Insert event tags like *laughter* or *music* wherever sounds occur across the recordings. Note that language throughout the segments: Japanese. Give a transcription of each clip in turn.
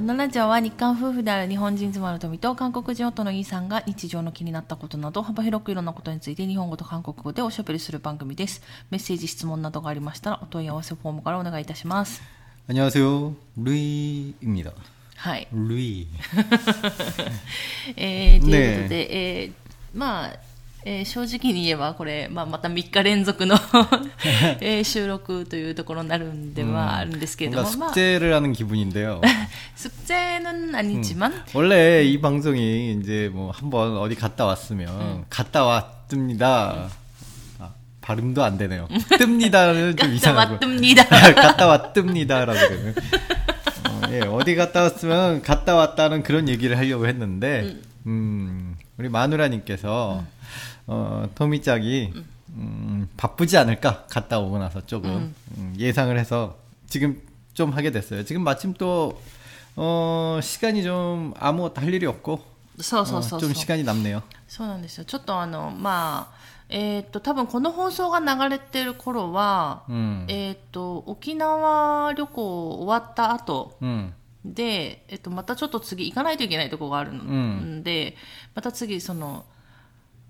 このラジオは日韓夫婦である日本人妻の富と韓国人夫のイーさんが日常の気になったことなど幅広くいろんなことについて日本語と韓国語でおしゃべりする番組です。メッセージ、質問などがありましたらお問い合わせフォームからお願いいたします。 안녕하세요. 루이입니다. はい。 루이. えー、というねことで、えーまあ、 えー正直に言えばこれ、まあ、また3日連続の、*laughs* えー収録というところになるんではあるんですけれど 뭔가 も、まあ、 숙제를 하는 기분인데요. *laughs* 숙제는 아니지만 원래 이 방송이 이제 뭐 한번 어디 갔다 왔으면 갔다 왔습니다. 아, 발음도 안 되네요. 뜹니다는 좀 갔다 이상하고. *laughs* 왔습니다. 갔다 왔습니다라고 그러면. 어, 예, 어디 갔다 왔으면 갔다 왔다는 그런 얘기를 하려고 했는데, 음, 우리 마누라님께서, 어, 토미짝이, 음, 바쁘지 않을까? 갔다 오고 나서 조금, 음, 예상을 해서 지금 좀 하게 됐어요. 지금 마침 또, 어, 시간이 좀 아무것도 할 일이 없고, そうそうそう 어, そう 좀 시간이 남네요. そうなんですよちょっとあのまあえーっと多分この放送が流れてる頃は、 음, えーっと沖縄旅行終わった後 음, で、えっと、またちょっと次行かないといけないとこがあるの。で、また次その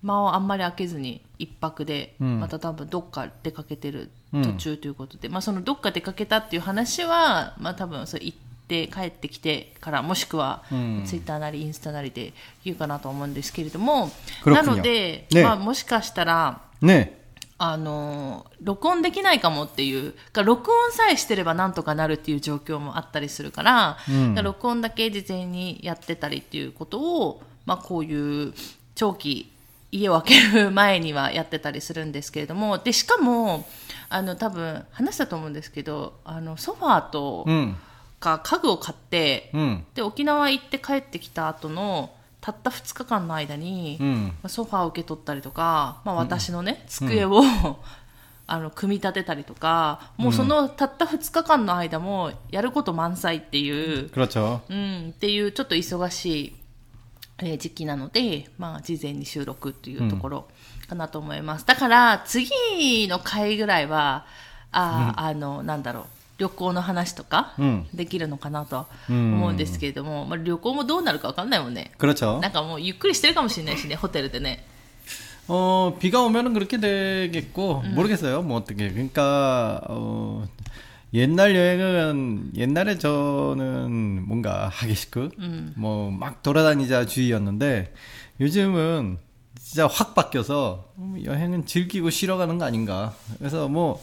間をあんまり空けずに一泊で、また多分どっか出かけてる途中ということで、まあ、そのどっか出かけたっていう話は、まあ、多分それ行って帰ってきてからもしくはツイッターなりインスタなりで言うかなと思うんですけれども、なので、まあ、もしかしたら。ね。あの録音できないかもっていう。が録音さえしてればなんとかなるっていう状況もあったりするから,、うん。録音だけ事前にやってたりっていうことを、まあ、こういう長期家を空ける前にはやってたりするんですけれどもでしかもあの多分話したと思うんですけどあのソファーと 음, か家具を買って、 음, で沖縄行って帰ってきた後のたった2日間の間に、うん、ソファーを受け取ったりとか、まあ、私のね、うん、机を *laughs* あの組み立てたりとか、もうそのたった2日間の間もやること満載っていう、うん、っていうちょっと忙しい、え時期なので、まあ、事前に収録っていうところかなと思います。だから次の回ぐらいは、あ、あの、なんだろう。旅行の話とかうんできるのかなと思うんですけれども、まあ、旅行もどうなるか分かんないもんね 그렇죠. なんかもうゆっくりしてるかもしれないしねホテルでね 어, 비가 오면은 그렇게 되겠고, 모르겠어요. 뭐 어떻게. 그러니까, 어, 옛날 여행은, 옛날에 저는 뭔가 하기시크, 뭐 막 돌아다니자 주의였는데, 요즘은 진짜 확 바뀌어서, 음, 여행은 즐기고 쉬러 가는 거 아닌가. 그래서 뭐,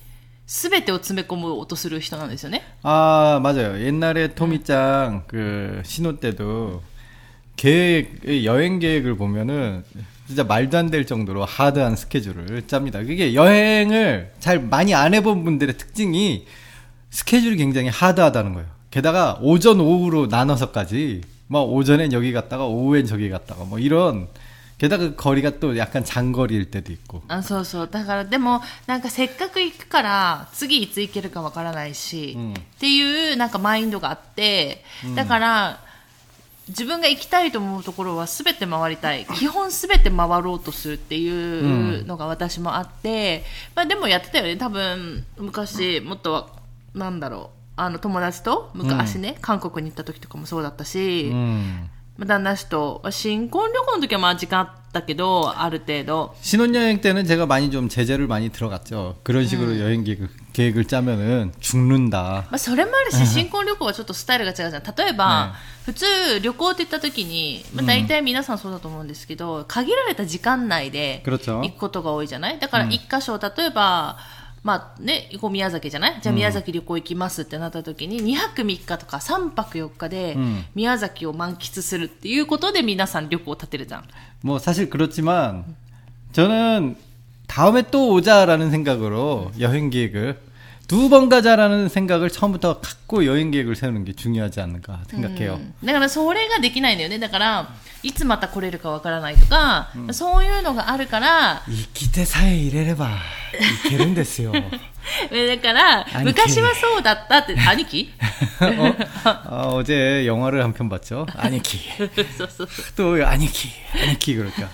全てを詰め込もうとする人なんですよね 아, 맞아요. 옛날에 토미짱 그 신혼 때도 계획 여행 계획을 보면은 진짜 말도 안 될 정도로 하드한 스케줄을 짭니다. 그게 여행을 잘 많이 안 해본 분들의 특징이 스케줄이 굉장히 하드하다는 거예요. 게다가 오전 오후로 나눠서까지 뭐 오전엔 여기 갔다가 오후엔 저기 갔다가 뭐 이런 게다가 그 거리가 또 약간 장거리일 때도 있고 あそうそうだからでもなんかせっかく行くから次いつ行けるかわからないし、うんっていうなんかマインドがあってだから、自分が行きたいと思うところは全て回りたい基本全て回ろうとするっていうのが私もあって、まあ、でもやってたよね多分昔もっとはなんだろうあの友達と昔ね、韓国に行った時とかもそうだったし、 음. まあ 旦那氏とまあ新婚旅行の時はまあ時間あったけどある程度 신혼여행 때는 제가 많이 좀 제재를 많이 들어갔죠. 그런 식으로 여행 계획, 계획을 짜면은 죽는다. まあ、それもあるし、新婚旅行はちょっとスタイルが違うじゃん。例えば、普通旅行って言った時に、まあ、大体皆さんそうだと思うんですけど、限られた時間内で 그렇죠. 行くことが多いじゃないだから一箇所、例えば、 まあね、こう宮崎じゃないじゃあ宮崎旅行行きますってなった時に、2泊3日とか3泊4日で宮崎を満喫するっていうことで皆さん旅行を立てるじゃん。 뭐 사실 그렇지만 저는 다음에 또 오자라는 생각으로 여행 계획을 두 번 가자라는 생각을 처음부터 갖고 여행 계획을 세우는 게 중요하지 않을까 생각해요. だからそれができないんだよね。だから、いつまた来れるかわからないとか、そういうのがあるから、 이기대사에 이래래봐 이케른데스요. えだから、兄貴昔はそうだったって、兄貴 어? 아, 어제 영화를 한 편 봤죠. 아니키. そうそうそう。 또 아니키. 아니키 그럴까.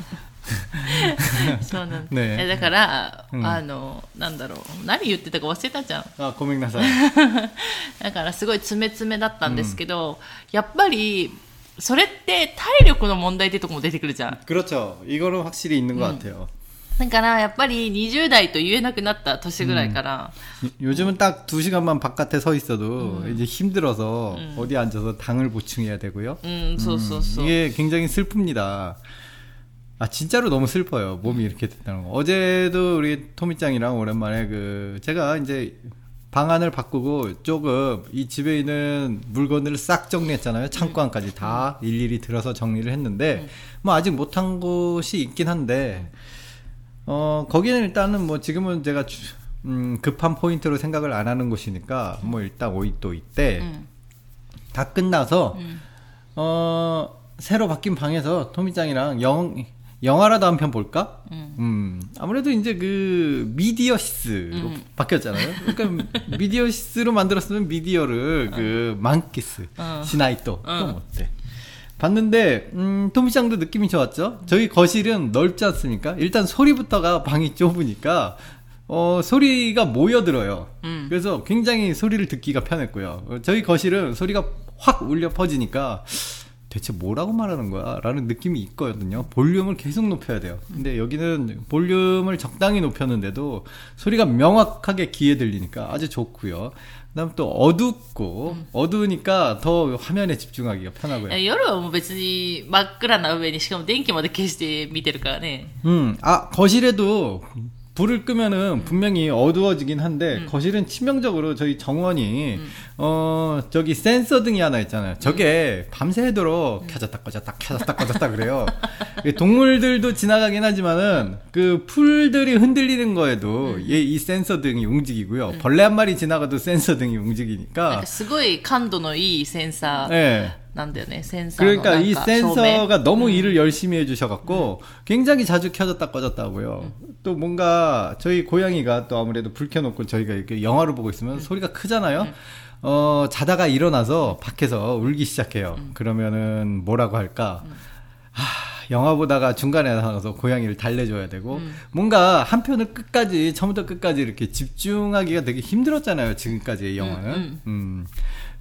*laughs* そうなんだ。ねえだから、うんあの、なんだろう。何言ってたか忘れたじゃん。 아, 고백나사. *laughs* だからすごい詰め詰めだったんですけど、やっぱり、それって体力の問題ってとこも出てくるじゃん。 그렇죠. 이거는 확실히 있는 것 같아요. だからやっぱり20代と言えなくなった年ぐらいから、 요- 요즘은 딱 두 시간만 바깥에 서 있어도 이제 힘들어서 어디 앉아서 당을 보충해야 되고요. うん、そうそうそう。 이게 굉장히 슬픕니다. 아 진짜로 너무 슬퍼요. 몸이 이렇게 됐다는 거. 어제도 우리 토미짱이랑 오랜만에 그 제가 이제 방안을 바꾸고 조금 이 집에 있는 물건들을 싹 정리했잖아요. 창고 안까지 다 음. 일일이 들어서 정리를 했는데 네. 뭐 아직 못한 곳이 있긴 한데 네. 어 거기는 일단은 뭐 지금은 제가 주, 음, 급한 포인트로 생각을 안 하는 곳이니까 뭐 일단 오이또 있대. 음. 다 끝나서 음. 어 새로 바뀐 방에서 토미짱이랑 영 영화라도 한 편 볼까? 음. 음 아무래도 이제 그 미디어시스로 음. 바뀌었잖아요. 그러니까 미디어시스로 만들었으면 미디어를 그 만키스 어. 시나이또 또 어. 못돼. 봤는데 음 토미짱도 느낌이 좋았죠. 저희 거실은 넓지 않습니까? 일단 소리부터가 방이 좁으니까 어 소리가 모여들어요. 음. 그래서 굉장히 소리를 듣기가 편했고요. 어, 저희 거실은 소리가 확 울려 퍼지니까 대체 뭐라고 말하는 거야? 라는 느낌이 있거든요. 볼륨을 계속 높여야 돼요. 근데 여기는 볼륨을 적당히 높였는데도 소리가 명확하게 귀에 들리니까 아주 좋고요. 그다음 또 어둡고 어두우니까 더 화면에 집중하기가 편하고요. え夜はもう別に真っ暗な上にしかも電気まで消して見てるからね。 음, 아, 거실에도 불을 끄면은 분명히 어두워지긴 한데 거실은 치명적으로 저희 정원이 어 저기 센서 등이 하나 있잖아요. 저게 밤새도록 켜졌다 꺼졌다 켜졌다 꺼졌다 그래요. 이 동물들도 지나가긴 하지만은 그 풀들이 흔들리는 거에도 얘 이 센서 등이 움직이고요. 벌레 한 마리 지나가도 센서 등이 なん 움직이니까 かすごい感度のいいセンサー 예. なんだよね、センサーの 그러니까 なん 이 か照明 센서가 너무 일을 열심히 해주셔갖고 굉장히 자주 켜졌다 꺼졌다고요. 또 뭔가 저희 고양이가 또 아무래도 불 켜놓고 저희가 이렇게 영화를 보고 있으면 소리가 크잖아요. 어 자다가 일어나서 밖에서 울기 시작해요. 그러면은 뭐라고 할까? 아, 영화 보다가 중간에 나가서 고양이를 달래줘야 되고 뭔가 한 편을 끝까지 처음부터 끝까지 이렇게 집중하기가 되게 힘들었잖아요 지금까지의 영화는 음.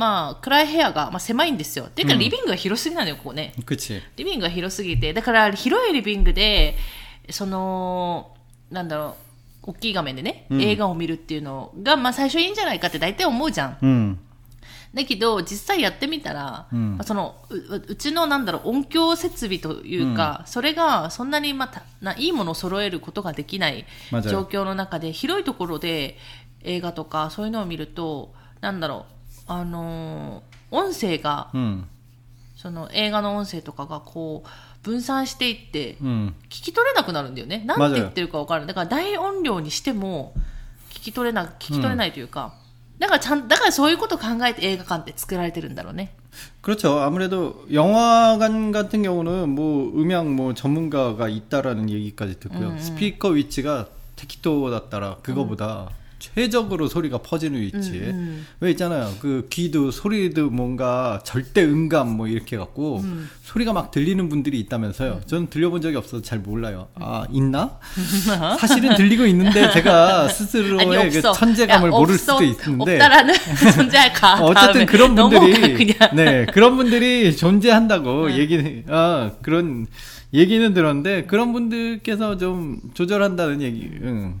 まあ、暗い部屋が、まあ、狭いんですよ。ていうか、リビングが広すぎなのよ、ここね。リビングが広すぎて。だから、広いリビングで、その、なんだろう、大きい画面でね、映画を見るっていうのが、まあ、最初いいんじゃないかって大体思うじゃん。うん、だけど、実際やってみたら、まあ、そのう、うちの、なんだろう、音響設備というか、それが、そんなに、まあ、ないいものを揃えることができない状況の中で、広いところで映画とか、そういうのを見ると、なんだろう、あのー音声が、 음. その映画の音声とかがこう、分散していって、 음. 聞き取れなくなるんだよね。なんて言ってるか分からない。だから大音量にしても聞き取れな聞き取れないというか、だからちゃんだからそういうことを考えて映画館って作られてるんだろうね。 그렇죠. 아무래도 영화관 같은 경우는 뭐 음향 뭐 전문가가 있다라는 얘기까지 듣고요. 스피커 위치가 테키토 다 따라 그거보다 최적으로 소리가 퍼지는 위치에 왜 있잖아요. 그 귀도 소리도 뭔가 절대 음감 뭐 이렇게 갖고 소리가 막 들리는 분들이 있다면서요. 저는 들려본 적이 없어서 잘 몰라요. 아 있나? *laughs* 사실은 들리고 있는데 제가 아니 스스로의 그 없어. 천재감을 야, 모를 없어. 수도 있는데 없다라는 *laughs* 존재할까? 어쨌든 다음에 그런 분들이. 네 그런 분들이 존재한다고 얘기 아 그런 얘기는 들었는데 그런 분들께서 좀 조절한다는 얘기 응,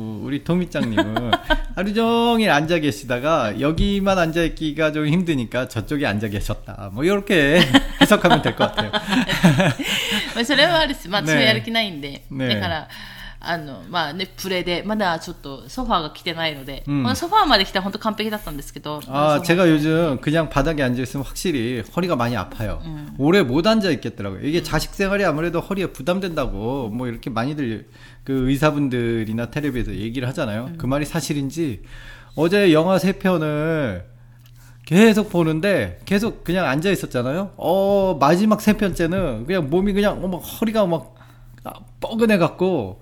어, 우리 도미짱님은 *laughs* 하루 종일 앉아 계시다가 여기만 앉아 있기가 좀 힘드니까 저쪽에 앉아 계셨다. 뭐 이렇게 *laughs* 해석하면 될 것 같아요. *laughs* まあそれはあるし、まあ、ね私はやる気ないんで、ねだから、 あの、まあね、プレで、まだちょっとソファーが来てないので、このソファーまで来たら本当完璧だったんですけど。あ、제가요즘그냥바닥에앉아있으면확실히허리가많이아파요 음. 오래 못 앉아 있겠더라고요. 이게 자식 생활이 아무래도 허리에 부담된다고 뭐 이렇게 많이들 그 의사분들이나 텔레비에서 얘기를 하잖아요. 음. 그 말이 사실인지 어제 영화 세 편을 계속 보는데 계속 그냥 앉아 있었잖아요. 어 마지막 세 편째는 그냥 몸이 그냥 어, 막 허리가 막 아, 뻐근해 갖고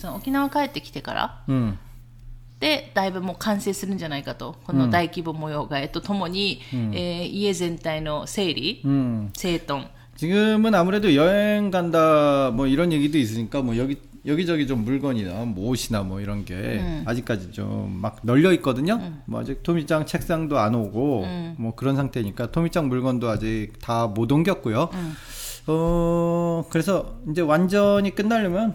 その沖縄帰ってきてから、 음, で、だいぶもう完成するんじゃないかと。この大規模模様替えとともに、えー家全体の整理、 음. 整頓。 지금은 아무래도 여행 간다, 뭐 이런 얘기도 있으니까, 뭐 여기, 여기저기 좀 물건이나 뭐 옷이나 뭐 이런 게 아직까지 좀 막 널려 있거든요. 뭐 아직 토미짱 책상도 안 오고 뭐 그런 상태니까 토미짱 물건도 아직 다 못 옮겼고요. 어 그래서 이제 완전히 끝나려면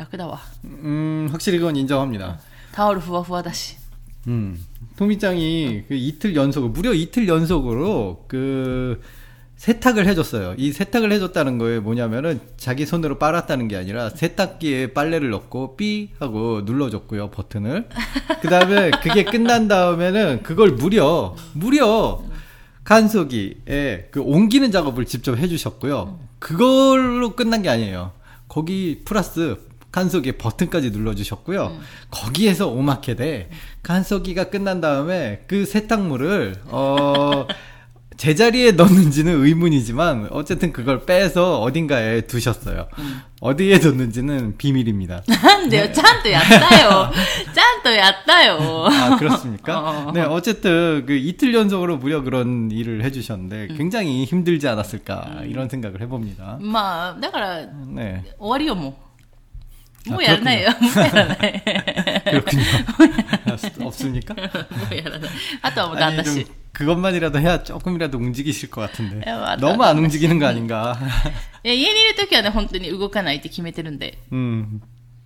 楽だわ。 음, 확실히 그건 인정합니다. タオルふわふわだし。 음. 토미짱이 그 이틀 연속, 무려 이틀 연속으로 그 세탁을 해줬어요. 이 세탁을 해줬다는 거에 뭐냐면은 자기 손으로 빨았다는 게 아니라 세탁기에 빨래를 넣고 삐 하고 눌러줬고요, 버튼을. 그 다음에 그게 끝난 다음에는 그걸 무려, 무려 간소기에 그 옮기는 작업을 직접 해주셨고요. 그걸로 끝난 게 아니에요. 거기 플러스 간소기에 버튼까지 눌러주셨고요. 거기에서 오마케데 간소기가 끝난 다음에 그 세탁물을 어 *laughs* 제자리에 넣는지는 의문이지만 어쨌든 그걸 빼서 어딘가에 두셨어요. 어디에 뒀는지는 비밀입니다. *laughs* なんでよ、ちゃんとやったよ。*laughs* ちゃんとやったよ。 아 그렇습니까? 어. 네 어쨌든 그 이틀 연속으로 무려 그런 일을 해주셨는데 굉장히 힘들지 않았을까 이런 생각을 해봅니다. まあ、だから、 네 終わりよ、もう。 もうあやらないよ。もうやらない。 그렇군요. 없습니까? もうやらない。あとはもう旦那 아니, し 좀 。 그것만이라도 해야 조금이라도 움직이실 것 같은데 야, 맞다. 너무 안 움직이는 거 아닌가? いや家にいるときはね、本当に動かないって決めてるんで、 음,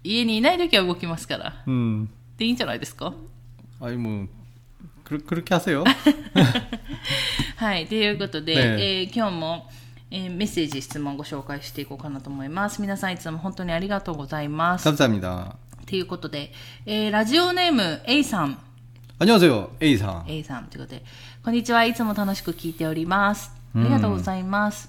家にいないときは動きますから。 음, でいいんじゃないですか 아니 뭐 그, 그렇게 하세요. *laughs* はい。ということで、ねえー今日も、 えーメッセージ、質問ご紹介していこうかなと思います。皆さんいつも本当にありがとうございます。 감사합니다. ということで、えーラジオネーム A さん。 안녕하세요, A 상. A さんということで、こんにちは。いつも楽しく聞いております。ありがとうございます。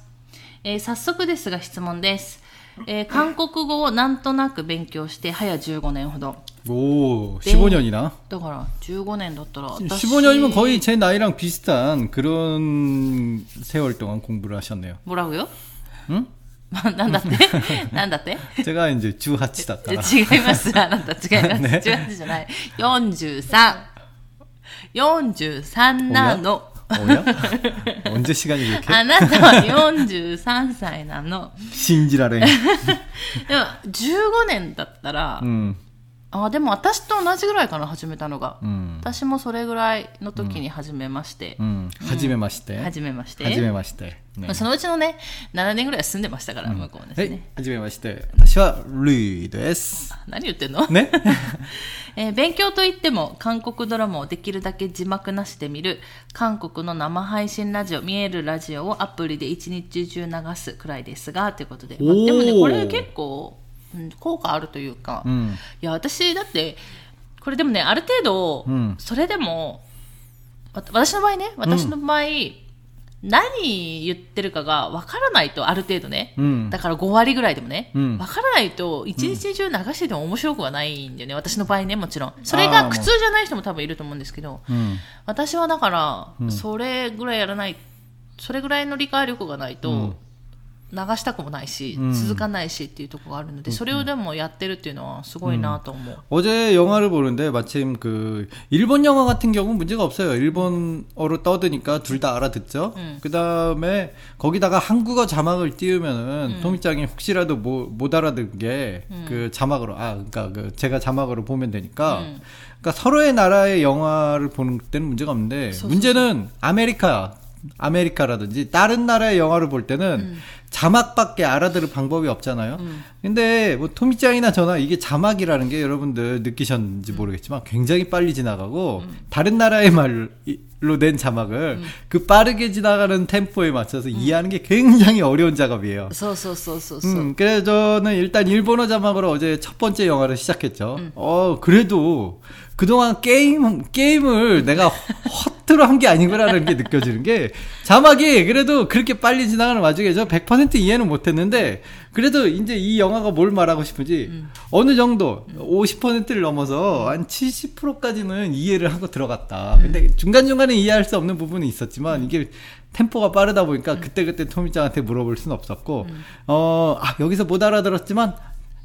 えー早速ですが質問です。えー韓国語をなんとなく勉強して早15年ほど。 오, 네. 15년이나? だから15年だったら私 15년이면 거의 제 나이랑 비슷한 그런 세월 동안 공부를 하셨네요. もらうよ 응? なんだって*laughs* なんだって 제가 이제 18だったら。違います。あなた違います。ね18じゃない。43。43なの。 *laughs* *laughs* 뭐야? 언제 시간이 그렇게? あなたは43歳なの。 신지라래. でも、15年だったら、 음, あでも私と同じぐらいかな始めたのが、うん、私もそれぐらいの時に始めまして、うん。うん、初めまして。初めまして。初めまして、ね、そのうちのね7年ぐらい住んでましたから、向こうですね。初めまして。私はルイです。何言ってんの？ね、*laughs* えー、勉強といっても韓国ドラマをできるだけ字幕なしで見る韓国の生配信ラジオ見えるラジオをアプリで一日中流すくらいですがということで、まあ、でもねこれ結構効果あるというか、うん、いや私だってこれでもねある程度、それでも、私の場合ね私の場合、何言ってるかが分からないとある程度ね、うん、だから5割ぐらいでもね、うん、分からないと一日中流してても面白くはないんだよね、うん、私の場合ねもちろん。それが苦痛じゃない人も多分いると思うんですけど、私はだからそれぐらいやらないそれぐらいの理解力がないと、 流したくもないし、うん続かないしっていうところがあるので、それをでもやってるっていうのはすごいなと思う。 어제 영화를 보는데 마침 그 일본 영화 같은 경우는 문제가 없어요. 일본어로 떠드니까 둘 다 알아듣죠. 그 다음에 거기다가 한국어 자막을 띄우면은 토미짱이 혹시라도 뭐, 못 알아듣는 게 그 자막으로 아 그러니까 그 제가 자막으로 보면 되니까 그러니까 서로의 나라의 영화를 보는 때는 문제가 없는데 문제는 아메리카 아메리카라든지 다른 나라의 영화를 볼 때는 음. 자막밖에 알아들을 방법이 없잖아요. 음. 근데 뭐 토미짱이나 저나 이게 자막이라는 게 여러분들 느끼셨는지 모르겠지만 굉장히 빨리 지나가고 음. 다른 나라의 말로 낸 자막을 그 빠르게 지나가는 템포에 맞춰서 이해하는 게 굉장히 어려운 작업이에요. 서서서서서. 음, 그래서 저는 일단 일본어 자막으로 어제 첫 번째 영화를 시작했죠. 어, 그래도 그동안 게임, 게임을 내가 헛 *laughs* 허투루 한게 아니구나라는 게 느껴지는 게 자막이 그래도 그렇게 빨리 지나가는 와중에 저 100% 이해는 못했는데 그래도 이제 이 영화가 뭘 말하고 싶은지 어느 정도 50%를 넘어서 한 70%까지는 이해를 하고 들어갔다. 근데 중간중간에 이해할 수 없는 부분이 있었지만 이게 템포가 빠르다 보니까 그때그때 토미짱한테 물어볼 수는 없었고 어, 아, 여기서 못 알아들었지만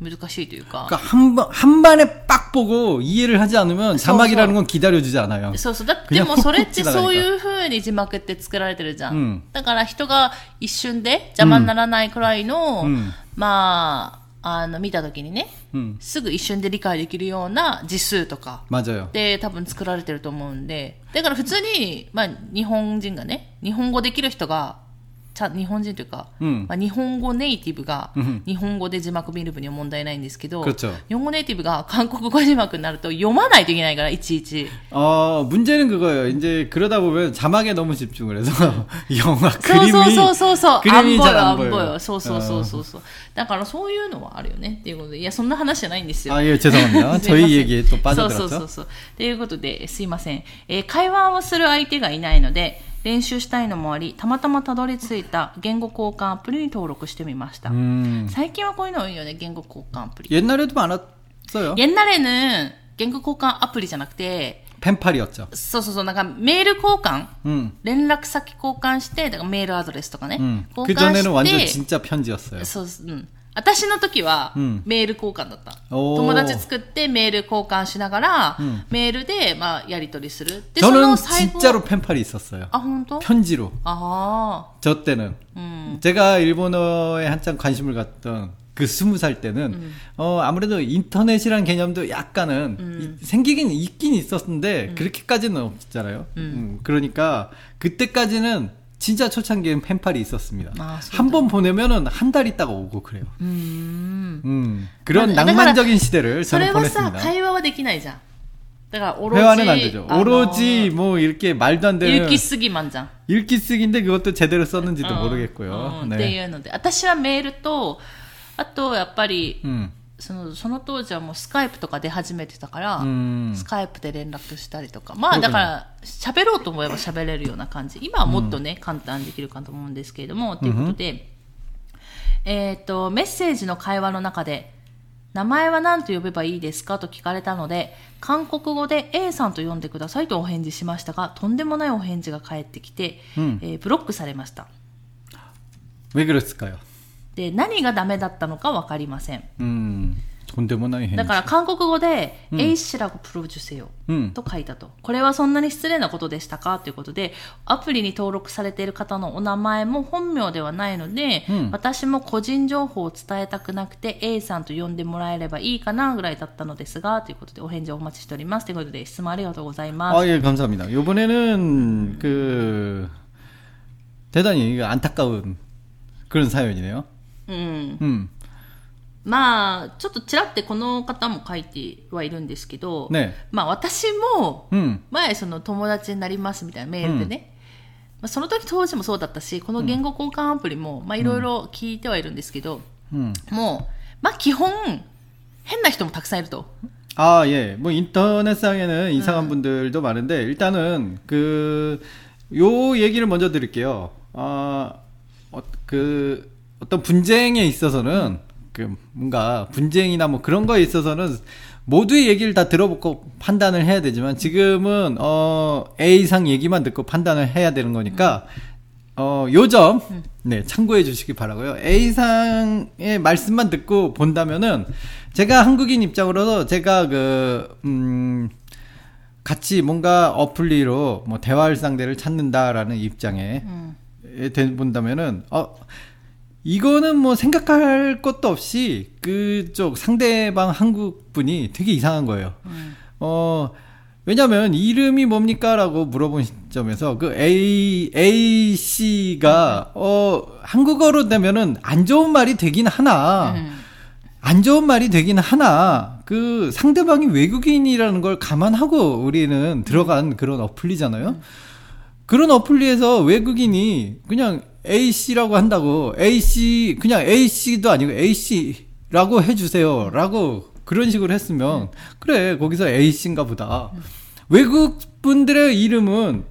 難しいというか。 그러니까 한 번, 한 번에 빡 보고 이해를 하지 않으면 자막이라는 건 기다려주지 않아요. そうそう。だって그냥 もうそれっ 훅훅 て 지나가니까 そういう風に字幕って作られてるじゃん。うんだから人が一瞬で邪魔にならないくらいの、うんまあ、あの、見たときにね、 음, すぐ一瞬で理解できるような字数とか、 맞아요. で多分作られてると思うんで、だから普通に、まあ、日本人がね、日本語できる人が、 ちゃ日本人というか、うんまあ、日本語ネイティブがうん日本語で字幕見る分には問題ないんですけど、 그렇죠 日本語ネイティブが*laughs* 韓国語字幕になると読まないといけないから、いちいち。 어, 문제는 그거예요. 이제 그러다 보면 자막에 너무 집중을 해서 *laughs* 영화 そう 그림이 そうそうそうそう。あん 그림이 ぼ 잘 よ、あ 안 んぼ 보여요. よ。そうそうそうそうそう。だからそういうのはあるよね。っていうことで。いや、そんな話じゃないんですよ。 아, 예, 죄송합니다. すいま*laughs* せん 저희 얘기에 또 そうそう 빠져들었죠. そうそう。ということで、すいません。えー会話をする相手がいないので、 練習したいのもあり、たまたまたどり着いた言語交換アプリに登録してみました。 음, 最近はこういうの多いよね、言語交換アプリ。 옛날에도 많았어요. 옛날에는 言語交換アプリじゃなくて、 펜팔이었죠. そうそうそう、なんかメール交換 음, 連絡先交換して、だからメールアドレスとかね。 음. 交 그 換して 전에는 완전 진짜 편지였어요. そうす、うん。 私の時はうんメール交換だった。おー友達作ってメール交換しながら、んメールで、まあ、やり取りする。で、そ 저는 の最後。 진짜로 펜팔이 있었어요. あ、本当？ 편지로. あ 저 때는 あ。うん。 제가 일본어에 한창 관심을 갖던 그 스무 살 때는 어 아무래도 인터넷이란 개념도 약간은 이- 생기긴 있긴 있었는데 그렇게까지는 없잖아요. 음, 그러니까 그때까지는 진짜 초창기엔 펜팔이 있었습니다. 아, 한 번 보내면은 한 달 있다가 오고 그래요. うん。 음, 그런 아, 낭만적인 시대를 それ 저는 はさ、 보냈습니다. 会話はできないじゃん。 だから오로지 회화는 안 되죠. 아, 오로지 뭐 이렇게 말도 안 되는 읽기 쓰기만 장. 읽기 쓰기인데 그것도 제대로 썼는지도 うん 모르겠고요. うんっていうので、私はメールと、あとやっぱり、 음. そのその当時はもうスカイプとか出始めてたから、 음. スカイプで連絡したりとか、まあだから喋ろうと思えば喋れるような感じ。今はもっとね、簡単にできるかと思うんですけれども、ということで、えっ、と、メッセージの会話の中で、名前は何と呼べばいいですかと聞かれたので、韓国語で A さんと呼んでくださいとお返事しましたが、とんでもないお返事が返ってきて、うんえーブロックされました。 왜 그랬을까요? で、何がダメだったのかわかりません。 음. 존대모나이 행. だから韓国語で、エイシラゴプロジュセよ、うんと書いたと。これはそんなに失礼なことでしたかということで、アプリに登録されている方のお名前も本名ではないので、うん私も個人情報を伝えたくなくて、A さんと呼んでもらえればいいかなぐらいだったのですが、ということでお返事をお待ちしております。ということで、質問ありがとうございます。 아, 예, 감사합니다. 요번에는 그 대단히 안타까운 그런 사연이네요. うん。 음. まあ、ちょっとちらってこの方も書いてはいるんですけど、 네. まあ私も、 음. 前その友達になりますみたいなメールでね、まあ、その時当時もそうだったしこの言語交換アプリもまあいろいろ聞いてはいるんですけど、 음. もうまあ基本変な人もたくさんいると 아, 예. 뭐 인터넷상에는 이상한 분들도 많은데 일단은 그 요 얘기를 먼저 드릴게요. 아, 어, 그 어떤 분쟁에 있어서는 그 뭔가 분쟁이나 뭐 그런 거에 있어서는 모두의 얘기를 다 들어보고 판단을 해야 되지만 지금은 어 A상 얘기만 듣고 판단을 해야 되는 거니까 어, 요점, 네, 참고해 주시기 바라고요. A상의 말씀만 듣고 본다면은, 제가 한국인 입장으로서 제가 그, 음, 같이 뭔가 어플리로 뭐 대화할 상대를 찾는다라는 입장에 에 대- 본다면은, 어, 이거는 뭐 생각할 것도 없이 그쪽 상대방 한국 분이 되게 이상한 거예요. 어, 왜냐면 이름이 뭡니까라고 물어본 시점에서 그 A A 씨가 어 한국어로 되면은 안 좋은 말이 되긴 하나 안 좋은 말이 되긴 하나 그 상대방이 외국인이라는 걸 감안하고 우리는 들어간 그런 어플리잖아요. 그런 어플리에서 외국인이 그냥 A 씨라고 한다고. A 씨 그냥 A 씨도 아니고 A 씨라고 해주세요 라고 그런 식으로 했으면 그래 거기서 A 씨인가 보다. 외국 분들의 이름은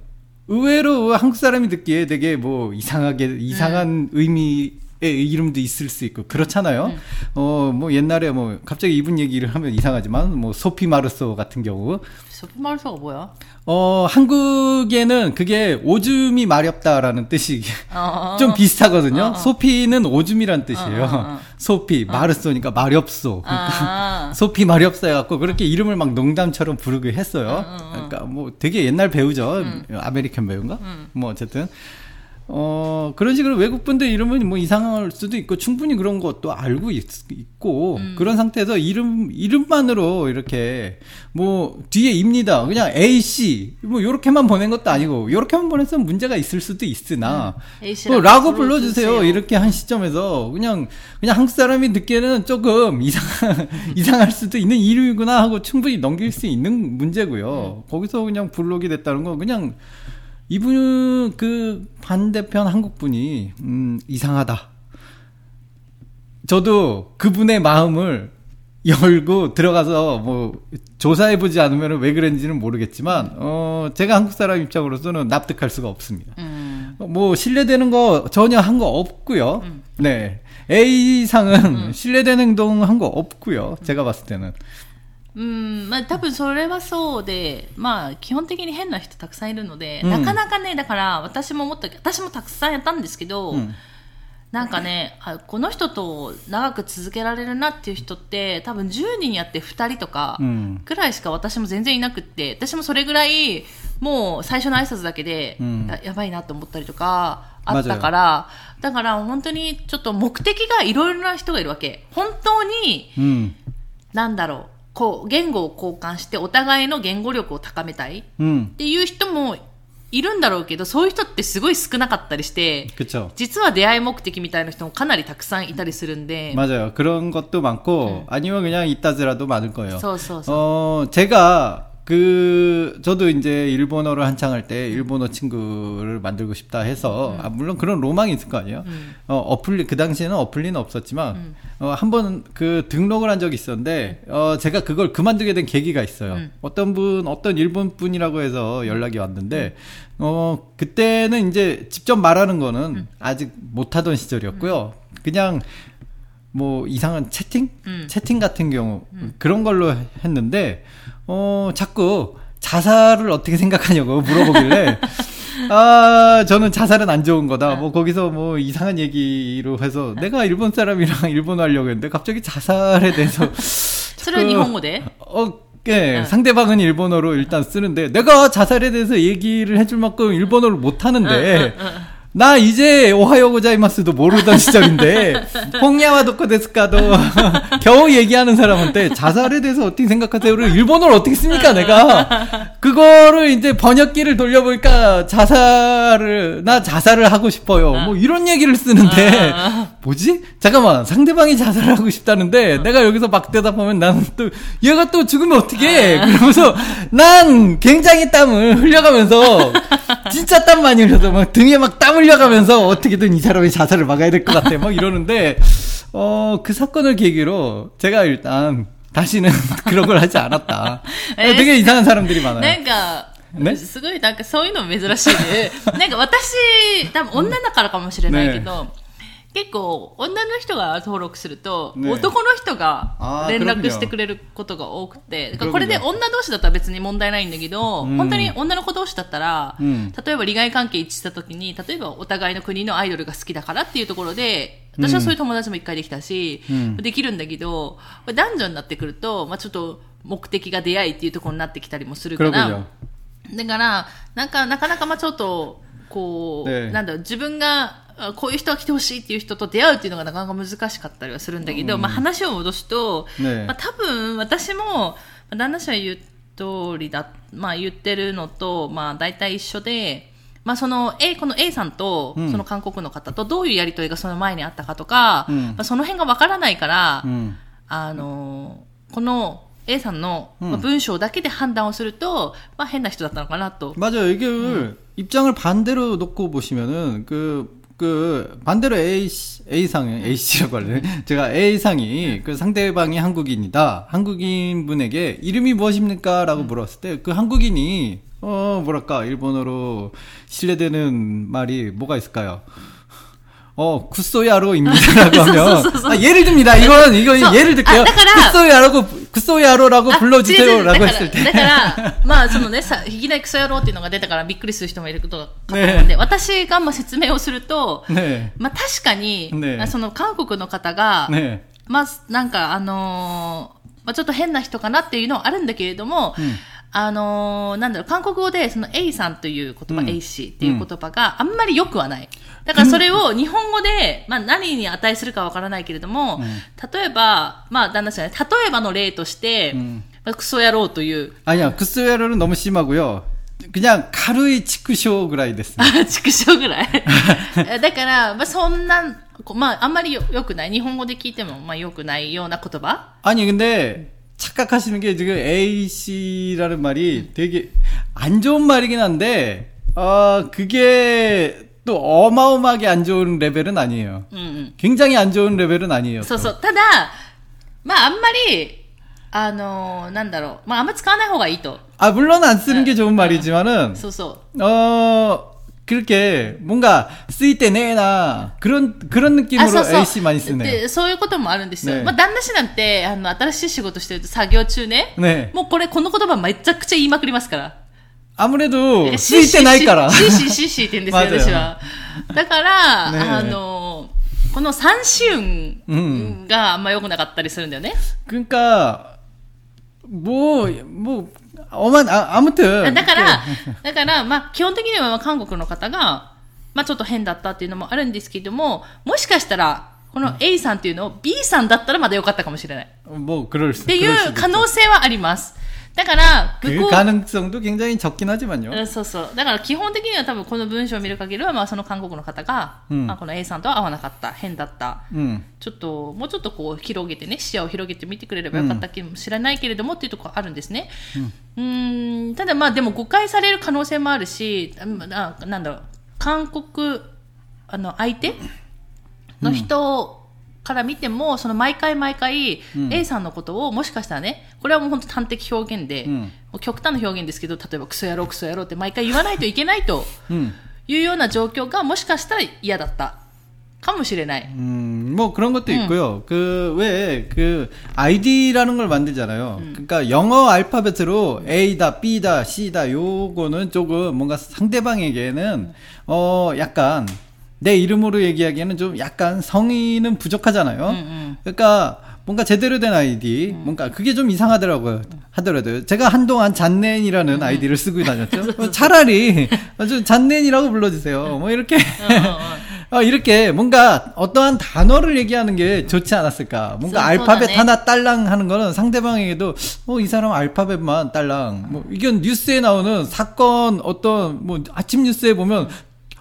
의외로 한국 사람이 듣기에 되게 뭐 이상하게 이상한 의미의 이름도 있을 수 있고 그렇잖아요. 어뭐 옛날에 뭐 갑자기 이분 얘기를 하면 이상하지만 뭐 소피 마르소 같은 경우 소프마르소가 뭐야? 어, 한국에는 그게 오줌이 마렵다라는 뜻이 어, 좀 비슷하거든요. 어, 어. 소피는 오줌이란 뜻이에요. 어, 어, 어. 소피, 마르소니까 마렵소. 아, *laughs* 소피 마렵소 해갖고 그렇게 이름을 막 농담처럼 부르게 했어요. 그러니까 뭐 되게 옛날 배우죠. 아메리칸 배우인가? 뭐 어쨌든. 어, 그런 식으로 외국분들 이름은 뭐 이상할 수도 있고 충분히 그런 것도 알고 있, 고 그런 상태에서 이름, 이름만으로 이렇게 뭐 뒤에 입니다. 그냥 A씨 뭐 요렇게만 보낸 것도 아니고 요렇게만 보냈으면 문제가 있을 수도 있으나 A씨라고 뭐 라고 불러주세요. 불러 주세요. 이렇게 한 시점에서 그냥 그냥 한국 사람이 듣기에는 조금 *laughs* 이상 이상할 수도 있는 이름이구나 하고 충분히 넘길 수 있는 문제고요. 거기서 그냥 불록이 됐다는 건 그냥 이분 그 반대편 한국 분이 음 이상하다. 저도 그분의 마음을 열고 들어가서 뭐 조사해 보지 않으면 왜 그랬는지는 모르겠지만 어 제가 한국 사람 입장으로서는 납득할 수가 없습니다. 음, 뭐 신뢰되는 거 전혀 한 거 없고요. 네. A 상은 신뢰되는 행동 한 거 없고요. 제가 봤을 때는. うん、まあ多分それはそうで、まあ基本的に変な人たくさんいるので、うん。なかなかね、だから私も思った、私もたくさんやったんですけど、うん。なんかね、あこの人と長く続けられるなっていう人って、多分10人やって2人とかうん。ぐらいしか私も全然いなくって、私もそれぐらい、もう最初の挨拶だけで、うん。ややばいなと思ったりとか、あったから、だから本当にちょっと目的がいろいろな人がいるわけ。本当に、 음. なんだろう、こう、言語を交換してお互いの言語力を高めたいっ 음. ていう人もいるんだろうけど、そういう人ってすごい少なかったりして、 그렇죠. 実は出会い目的みたいな人もかなりたくさんいたりするんで、 맞아요. 그런 것도 많고 아니면 그냥 이따즈라도 많을 거예요. そうそうそう。 어, 제가 그 저도 이제 일본어를 한창 할 때 일본어 친구를 만들고 싶다 해서 음. 아, 물론 그런 로망이 있을 거 아니에요. 어, 어플리 그 당시에는 어플리는 없었지만 음. 어, 한번 그 등록을 한 적이 있었는데 어, 제가 그걸 그만두게 된 계기가 있어요. 음. 어떤 분 어떤 일본 분이라고 해서 연락이 왔는데 어 그때는 이제 직접 말하는 거는 음. 아직 못하던 시절이었고요. 그냥 뭐 이상한 채팅? 음. 채팅 같은 경우 음. 그런 걸로 했는데 어 자꾸 자살을 어떻게 생각하냐고 물어보길래 *laughs* 아 저는 자살은 안 좋은 거다 뭐 거기서 뭐 이상한 얘기로 해서 내가 일본 사람이랑 *laughs* 일본 하려고 했는데 갑자기 자살에 대해서 *laughs* 술은 이홍대 어 예, 네. 상대방은 일본어로 일단 쓰는데 내가 자살에 대해서 얘기를 해줄 만큼 일본어를 못 하는데 나 이제 오하요 고자이마스도 모르던 *laughs* 시절인데 홍야와 도코 데스카도 *laughs* 겨우 얘기하는 사람한테 자살에 대해서 어떻게 생각하세요를 일본어를 어떻게 씁니까 내가? 그거를 이제 번역기를 돌려보니까? 자살을 나 자살을 하고 싶어요. 뭐 이런 얘기를 쓰는데 뭐지? 잠깐만 상대방이 자살을 하고 싶다는데 내가 여기서 막 대답하면 나는 또 얘가 또 죽으면 어떻게 그러면서 난 굉장히 땀을 흘려가면서 *laughs* 진짜 땀 많이 흘려서 막 등에 막 땀 흘려가면서 어떻게든 이 사람이 자살을 막아야 될 것 같아 막 이러는데 어 그 사건을 계기로 제가 일단 다시는 *laughs* 그런 걸 하지 않았다. 에? 되게 이상한 사람들이 많아요. なんか、ねすごいなんかそういうの珍しいね。なんか私、多分女だからかもしれないけど、 結構女の人が登録すると、ね男の人が連絡してくれることが多くてだからこれで女同士だったら別に問題ないんだけど、うん。本当に女の子同士だったら、うん。例えば利害関係一致した時に例えばお互いの国のアイドルが好きだからっていうところで私はそういう友達も一回できたし、うん。できるんだけど男女になってくると、まあ、ちょっと目的が出会いっていうところになってきたりもするから。だ。からなんかなかなかまあちょっとこう、ねなんだろう自分がこういう人が来てほしいっていう人と出会うっていうのがなかなか難しかったりはするんだけど、まあ話を戻すと、ねまあ多分私も、まあ旦那氏は言う通りだ、まあ言ってるのと、まあ大体一緒で、まあその A、この A さんと、うんその韓国の方とどういうやりとりがその前にあったかとか、うんまあその辺がわからないから、 음. あのこの A さんの、うんまあ文章だけで判断をすると、まあ変な人だったのかなと。 맞아요. 이게 입장을 반대로 놓고 보시면은 그, 그, 반대로 A, A상, A씨라고 할래. 제가 A상이 그 상대방이 한국인이다. 한국인 분에게 이름이 무엇입니까? 라고 물었을 때 그 한국인이, 어, 뭐랄까, 일본어로 신뢰되는 말이 뭐가 있을까요? 어, 구소야로입니다라고 *laughs* 하면. *laughs* 아, 예를 듭니다. 이건, 이건 서- 예를 들게요. 아, 구소야로고, 구소야로라고 あ 불러주세요라고 違う違う 했을 때. だから、だからまあ、そのね、さ、いきなりクソ野郎っていうのが出たからびっくりする人もいることかと思うんで、私がまあ説明をすると、 네. まあ確かに、ねその韓国の方が、 네. まあ、なんかあのーまあちょっと変な人かなっていうのはあるんだけれども、うんあのーなんだろう、韓国語でその A さんという言葉、うん A 氏っていう言葉があんまり良くはない。 だからそれを日本語で、まあ何に値するかわからないけれども、例えば、まあ旦那さんね、例えばの例として、んまあクソ野郎という、 아니야, 구스웨어는 너무 심하고요. 그냥 카루이 치쿠쇼 그라이 됐어. あ畜生ぐらい。*laughs* だから、まあそんな、こまああんまりよ良くない。日本語で聞いても、まあ良くないような言葉 아니 근데 착각하시는 게 지금 A 씨라는 말이 되게 안 좋은 말이긴 한데 어 그게 또 어마어마하게 안 좋은 레벨은 아니에요. うんうん。 굉장히 안 좋은 레벨은 아니에요. そうそう。ただ、まああんまり、あのーなんだろう。まああんま使わない方がいいと。 아 물론 안 쓰는 게 좋은 말이지만은 そうそう。 어 그렇게 뭔가 쓰일 때 내나 그런 그런 あ、 느낌으로 そうそう A 씨 많이 쓰네. で、そういうこともあるんですよ。ねまあ、旦那氏なんて、あの、新しい仕事してると作業中ね。 네. もうこれ、この言葉めちゃくちゃ言いまくりますから。 あんまりど、ついてないから。シシシシって言うんですよ、私は。だから、あの、この三種運があんま良くなかったりするんだよね。なんか、もう、もう、お前、あ、あむてだから、だから、まあ、基本的には韓国の方が、まあ、ちょっと変だったっていうのもあるんですけども、もしかしたら、この A さんっていうのを B さんだったらまだ良かったかもしれない。もう、っていう可能性はあります。だから、向 그 こう 가능성도 굉장히 적긴 하지만요. うんそうそう。だから基本的には多分この文章を見る限りは、まあその韓国の方が、うんまあこの A さんとは合わなかった、変だった。 음. ちょっと、もうちょっとこう広げてね、視野を広げて見てくれればよかったかもしれないけれどもっていうところあるんですね。うーん、ただまあでも誤解される可能性もあるし、ああなんだろう、韓国、あの、相手の人 から見ても、その毎回毎回、A さんのことをもしかしたらね、これはもう本当端的表現で、うんもう極端な表現ですけど、例えばクソ野郎クソ野郎って毎回言わないといけないと 음. いうような状況がもしかしたら嫌だったかもしれない。 음, 뭐 그런 것도 있고요. 그 왜 그 아이디라는 걸 만들잖아요. 그러니까 영어 알파벳으로 A다, B다, C다 요거는 조금 뭔가 상대방에게는 어 약간 내 이름으로 얘기하기에는 좀 약간 성의는 부족하잖아요. 음. 그러니까 뭔가 제대로 된 아이디, 뭔가 그게 좀 이상하더라고요. 하더라도 제가 한동안 잔넨이라는 아이디를 쓰고 다녔죠. 어, *laughs* 차라리 좀 잔넨이라고 불러주세요. 뭐 이렇게 *laughs* 어, 이렇게 뭔가 어떠한 단어를 얘기하는 게 좋지 않았을까. 뭔가 좀 알파벳 쏟아내. 하나 딸랑 하는 거는 상대방에게도, 어, 이 사람 알파벳만 딸랑. 뭐, 이건 뉴스에 나오는 사건 어떤, 뭐, 아침 뉴스에 보면,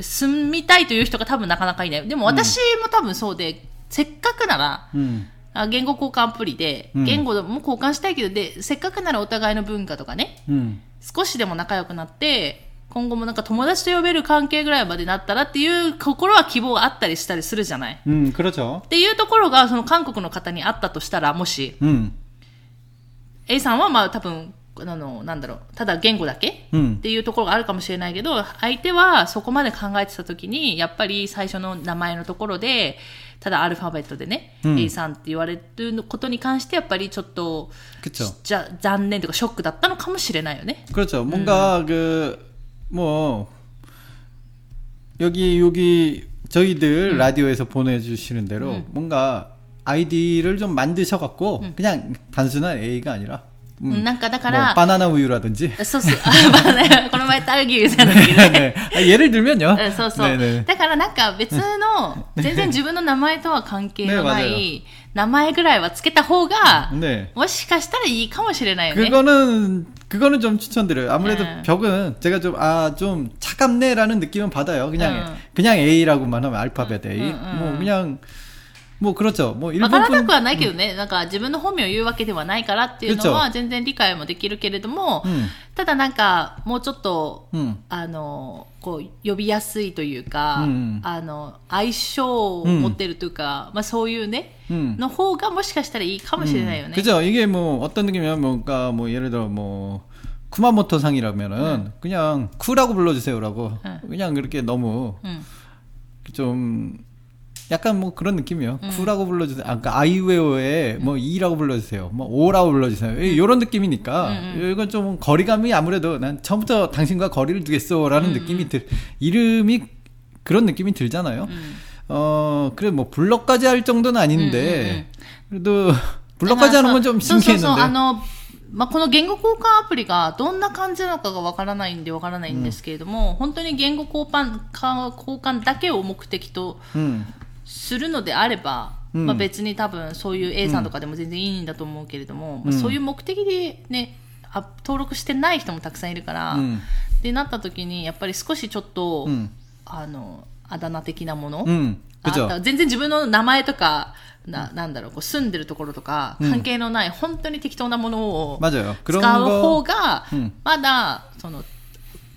住みたいという人が多分なかなかいない。でも私も多分そうで、せっかくなら、 음, あ言語交換アプリで、うん言語も交換したいけど、で、せっかくならお互いの文化とかね、 음. 少しでも仲良くなって、今後もなんか友達と呼べる関係ぐらいまでなったらっていう心は希望があったりしたりするじゃない。 음, 그렇죠. っていうところが、その韓国の方にあったとしたら、もし、 음, A さんはまあ多分、 あの、なんだろう、ただ言語だけ 음. っていうところがあるかもしれないけど、相手はそこまで考えてた時に、やっぱり最初の名前のところで、ただアルファベットでね、うん A さんって言われることに関して、やっぱりちょっと、 그쵸. じゃ残念というかショックだったのかもしれないよね。 그렇죠. 뭔가 그, 뭐, 여기, 여기, 저희들 라디오에서 보내주시는 대로 뭔가 아이디를 좀 만드셔갖고 그냥 단순한 A가 아니라, うん 음, なんかだか 뭐 ら、 바나나 우유라든지. そうそう。あまあねこの前、タルギューさんだけどね。 네. 아, 예를 들면요. うんそうそう。 네네. だからなんか別の、全然自分の名前とは関係のなねい、名前ぐらいはつけた方が、 네. もしかしたらいいかもしれないよね。 그거는 그거는 좀 추천드려요. 아무래도 네. 벽은 제가 좀 아 좀 차갑네라는 느낌은 받아요. 그냥 응. 그냥 A라고만 하면 알파벳 A. 응, 응, 뭐 응. 그냥 뭐 그렇죠. 뭐 わ 일본 からな 분 くはないけどね、なんか自分の本名を言うわけではないからっていうのは全然理解もできるけれども、うんただなんかもうちょっと、うんあの、こう、呼びやすいというか、うんあの、相性を持ってるというか、まあそういうね、 음. の方がもしかしたらいいかもしれないよね。 그죠? 이게 뭐 어떤 느낌이냐면 뭔가 뭐 예를 들어 뭐 쿠마모토 상이라면은 그냥 쿠라고 불러주세요라고 응. 그냥 그렇게 너무 うん。 좀 약간 뭐 그런 느낌이에요. 쿠라고 불러주세요. 아까 아이웨오에 뭐 이라고 불러주세요. 뭐 오라고 불러주세요. 이런 느낌이니까 이건 좀 거리감이 아무래도 난 처음부터 당신과 거리를 두겠어라는 느낌이 들 이름이 그런 느낌이 들잖아요. 어 그래 뭐 블럭까지 할 정도는 아닌데 그래도 *laughs* 블럭까지 하는 건 좀 そうそうそう、あ 신기했는데. の、まあ、この言語交換アプリがどんな感じなのかがわからないんでわからないんですけれども、本当に言語交換か交換だけを目的と 음, するのであれば、うん、まあ、別に多分そういう A さんとかでも全然いいんだと思うけれども、うん、まあ、そういう目的でねあ登録してない人もたくさんいるから、うん、でなった時にやっぱり少しちょっと、うん、あのあだ名的なもの、うん、全然自分の名前とかななんだろうこう住んでるところとか関係のない、本当に適当なものを使う方が、まだその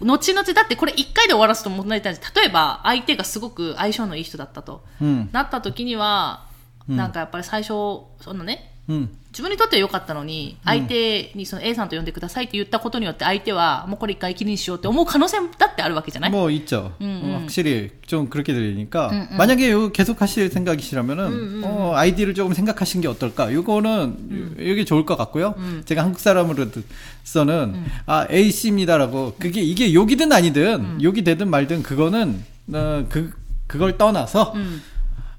後々、だってこれ一回で終わらすと問題ないじゃん。例えば、相手がすごく相性のいい人だったと。 음, なった時には、なんかやっぱり最初、そのね、うん。 自分にとっては良かったのに、相手にその A さんと呼んでくださいって言ったことによって相手はもうこれ一回きりにしようって思う可能性だってあるわけじゃない 뭐 있죠. 음, 음. 확실히 좀 그렇게 들리니까 음, 음. 만약에 요 계속 하실 생각이시라면은 어, 아이디를 조금 생각하신 게 어떨까? 요거는 이게 좋을 것 같고요. 제가 한국 사람으로서는 아 A C입니다라고 그게 이게 욕이든 아니든 욕이 되든 말든 그거는 어, 그 그걸 떠나서 음.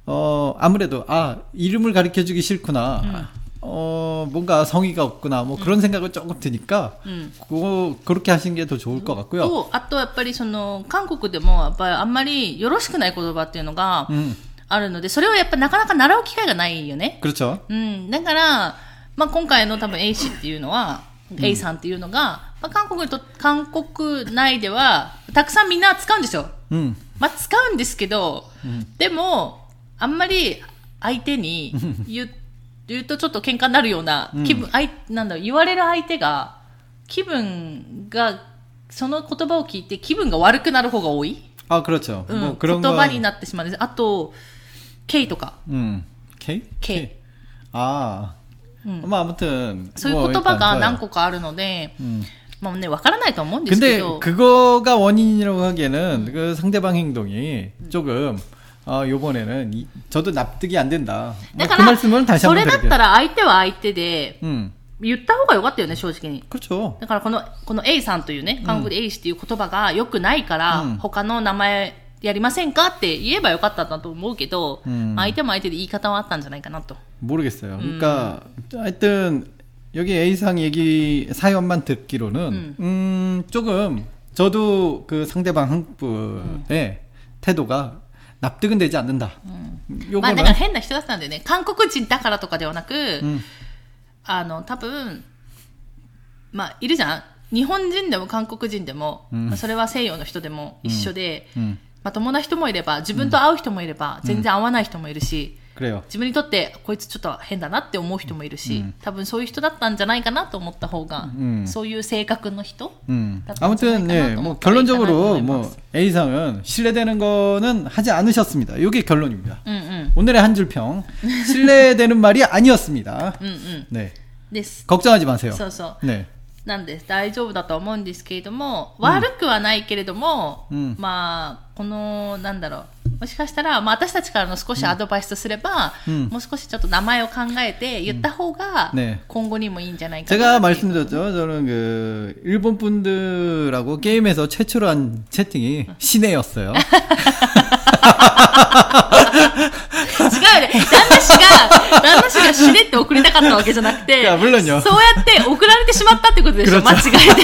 어 아무래도 아 이름을 가르쳐 주기 싫구나. 어 뭔가 성의가 없구나. 뭐 그런 생각은 조금 드니까 음. 그거 그렇게 하신 게 더 좋을 것 같고요. と、あとやっぱりその、韓国でもやっぱりあんまりよろしくない言葉っていうのが 음 あるので、それをやっぱなかなか習う機会がないよね。 그렇죠. うん。だから、まあ今回の多分 A 氏っていうのは、A さんっていうのが、まあ韓国と、韓国内では、たくさんみんな使うんですよ。 음 まあ使うんですけど、でも、あんまり相手に言う 言うとちょっと喧嘩になるような気分、あいなんだろう、言われる相手が、気分が、その言葉を聞いて気分が悪くなる方が多い、 아 그렇죠. うん 뭐 言 그런 葉 거 になってしまうんです。あと、K とか。 음 K K 아 음. 뭐 아무튼 そういう 뭐 言葉 일단 が 좋아요. 何個かあるので、 음. まあね、わからないと思うんですけ 근데 ど、 그거가 원인이라고 하기에는 그 상대방 행동이 조금 아 요번에는 이, 저도 납득이 안 된다. 뭐 だか 그 ら、 말씀은 다시 そ 한번 れだっ 드릴게요. たら相手は相手で、 음 言った方がよかったよね、正直に。 그렇죠. だからこの、この A さんというね、韓国で A 氏っていう言葉が良くないから、うん他の名前やりませんかって言えばよかったんだと思うけど、うんまあ相手も相手で言い方はあったんじゃないかなと。 모르겠어요. 그러니까 하여튼 여기 A상 얘기 사연만 듣기로는 음, 조금 저도 그 상대방 한 분의 태도가 납득은 되지 않는다. まあ 요거는 だから変な人だったんでね、韓国人だからとかではなく、 음, あの、多分、まあいるじゃん。日本人でも韓国人でも、うんまあそれは西洋の人でも一緒で、 음, まともな人もいれば、自分と会う人もいれば、全然会わない人もいるし、 그래요. 自分にとってこいつちょっと変だなって思う人もいるし、うん多分そういう人だったんじゃないかなと思った方が、うんそういう性格の人 음. 답답하지 아무튼 않을까 예, 나 뭐 또 결론적으로 있잖아요, 뭐 뭐. A상은 신뢰되는 거는 하지 않으셨습니다. 이게 결론입니다. うんうん 오늘의 한 줄 평 신뢰되는 말이 아니었습니다. *laughs* うんうん 네. です 걱정하지 마세요. そうそう 네. なんです大丈夫だと思うんですけれども、悪くはないけれども、うんまあこのなんだろう う。もしかしたら、まあ、私たちからの少しアドバイスとすれば、うんもう少しちょっと名前を考えて言った方が、うんね今後にもいいんじゃないかな 제가 っていう 말씀드렸죠. 저는 그 일본 분들하고 게임에서 최초로 한 채팅이 시내였어요. *laughs* ね。旦那氏が、旦那氏がしねって送りたかったわけじゃなくて、そうやって送られてしまったってことでしょ、間違えて。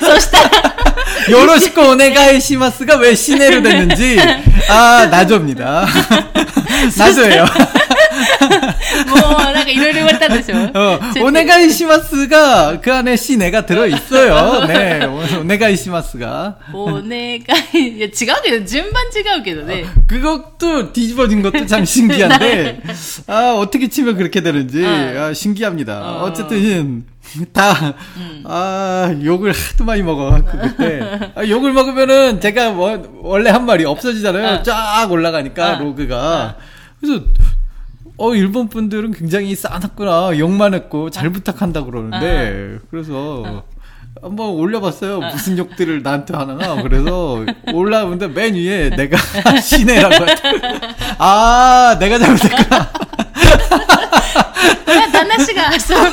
*laughs* そしたら。よろしくお願いしますが、왜しねるでんじ。ああ、なじょみだ。なじょよ。 うなんかいろいろ言われたんですよ。 어, ちょっと 오네가이시마스가 그 안에 시내가 들어 있어요. 네, 오네가이시마스가 お願い。いや、違うけど、順番違うけどね。 그것도 뒤집어진 것도 참 신기한데 아 *laughs* 어떻게 치면 그렇게 되는지 아, 신기합니다. 어. 어쨌든 다 아, 욕을 하도 많이 먹어갖고 그때 아, 욕을 먹으면은 제가 뭐, 원래 한 말이 없어지잖아요. 어. 쫙 올라가니까 어. 로그가 그래서 어 일본 분들은 굉장히 싸놨구나 욕만 했고 잘 부탁한다 그러는데 그래서 한번 올려봤어요 무슨 욕들을 나한테 하나 그래서 *laughs* 올라오는데 맨 위에 내가 *laughs* 시내라고 했더니 아 내가 잘못했구나 これは旦那氏が、そう、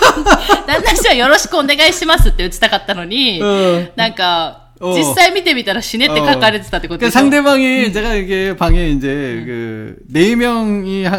旦那氏はよろしくお願いしますって打ちたかったのに、 어. なんか、*laughs* お実際見てみたら死ねって書かれてたってこと 그 でしょ 상대방이 제가 이게 방에 이제 그 네 명이 하-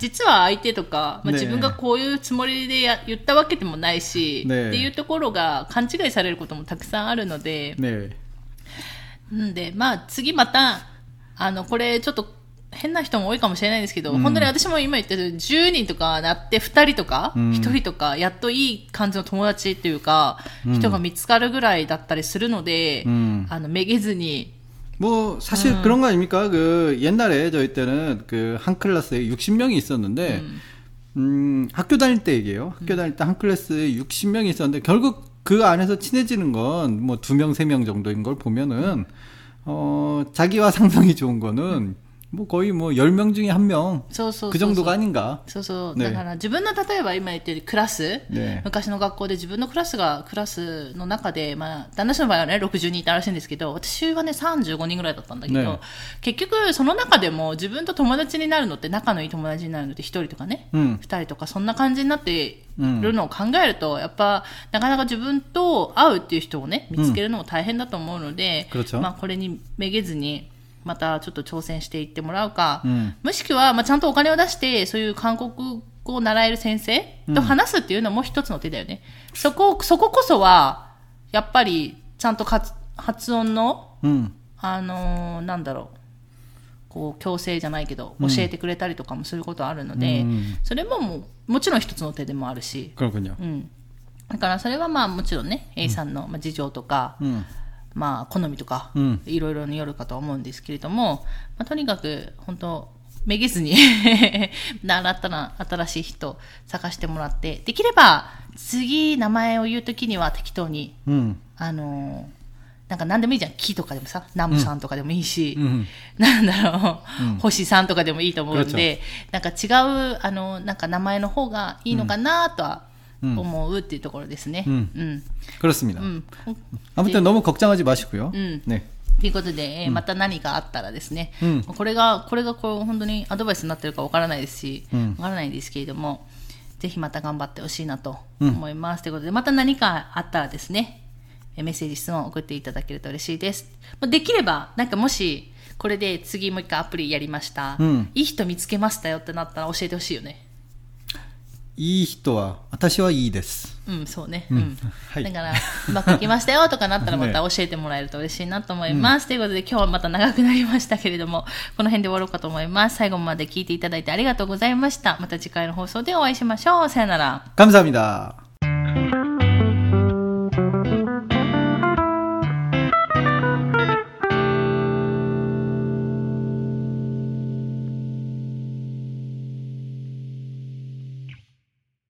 実は相手とか、まあ、ね自分がこういうつもりでや言ったわけでもないし、ねっていうところが勘違いされることもたくさんあるので、 네. んで、まあ次また、あの、これちょっと変な人も多いかもしれないですけど、本当に私も今言ったように10人とかなって2人とか、うん。1人とか、やっといい感じの友達っていうか、人が見つかるぐらいだったりするので、うん。あの、めげずに、 뭐 사실 그런 거 아닙니까? 그 옛날에 저희 때는 그 한 클래스에 60명이 있었는데 음, 학교 다닐 때 얘기예요. 학교 다닐 때 한 클래스에 60명이 있었는데 결국 그 안에서 친해지는 건 뭐 두 명, 세 명 정도인 걸 보면은 어, 자기와 상성이 좋은 거는 뭐 거의 뭐 10명 중에 한 명. そうそうそうそう 그 정도가 아닌가. そうそう。ねだから自分の例えば今言ってるクラス、ね昔の学校で自分のクラスが、クラスの中で、まあ、旦那氏の場合はね、60人いたらしいんですけど、私はね、35人ぐらいだったんだけど、ね結局その中でも自分と友達になるのって、仲のいい友達になるのって1人とかね、うん2人とかそんな感じになってるのを考えると、やっぱ、なかなか自分と会うっていう人をね、見つけるのも大変だと思うので、 그렇죠 まあ、これにめげずに、 またちょっと挑戦していってもらうか、うん、もしくは、まあ、ちゃんとお金を出してそういう韓国語を習える先生と話すっていうのも一つの手だよね、うん、そこそここそはやっぱりちゃんと発音の、うん、あのー、なんだろう。こう強制じゃないけど教えてくれたりとかもすることあるので、それもももちろん一つの手でもあるし、うん、だからそれはまあもちろんね A さんの事情とか、まあ、好みとか、いろいろによるかと思うんですけれども、まあ、とにかく本当めげずに *laughs* 新た新しい人探してもらってできれば次名前を言う時には適当に、うん、あのなんか何でもいいじゃん。木とかでもさ、ナムさんとかでもいいし、うん、なんだろう、うん、星さんとかでもいいと思うんで、なんか違う、あの、なんか名前の方がいいのかなとは思うっていうところですね.うん。うん。습니 다. 음. 아무튼 너무 걱정하지 마시고 요. 음. ということで、え、また何かあったらですね、うん、これが、これがこう本当にアドバイスになってるかわからないですし、うん、からないですけれども、ぜひまた頑張ってほしいなと思います。ということで、また何かあったらですね、メッセージ、質問を送っていただけると嬉しいです。できれば、なんかもし、これで次もう一回アプリやりました、うん、いい人見つけましたよってなったら教えてほしいよね。いい人は私はいいです。うん、そうね。ううんん。はいだから、うまくいきましたよとかなったらまた教えてもらえると嬉しいなと思います。ということで今日はまた長くなりましたけれども、この辺で終わろうかと思います。最後まで聞いていただいてありがとうございました。また次回の放送でお会いしましょう。さよなら。 감사합니다.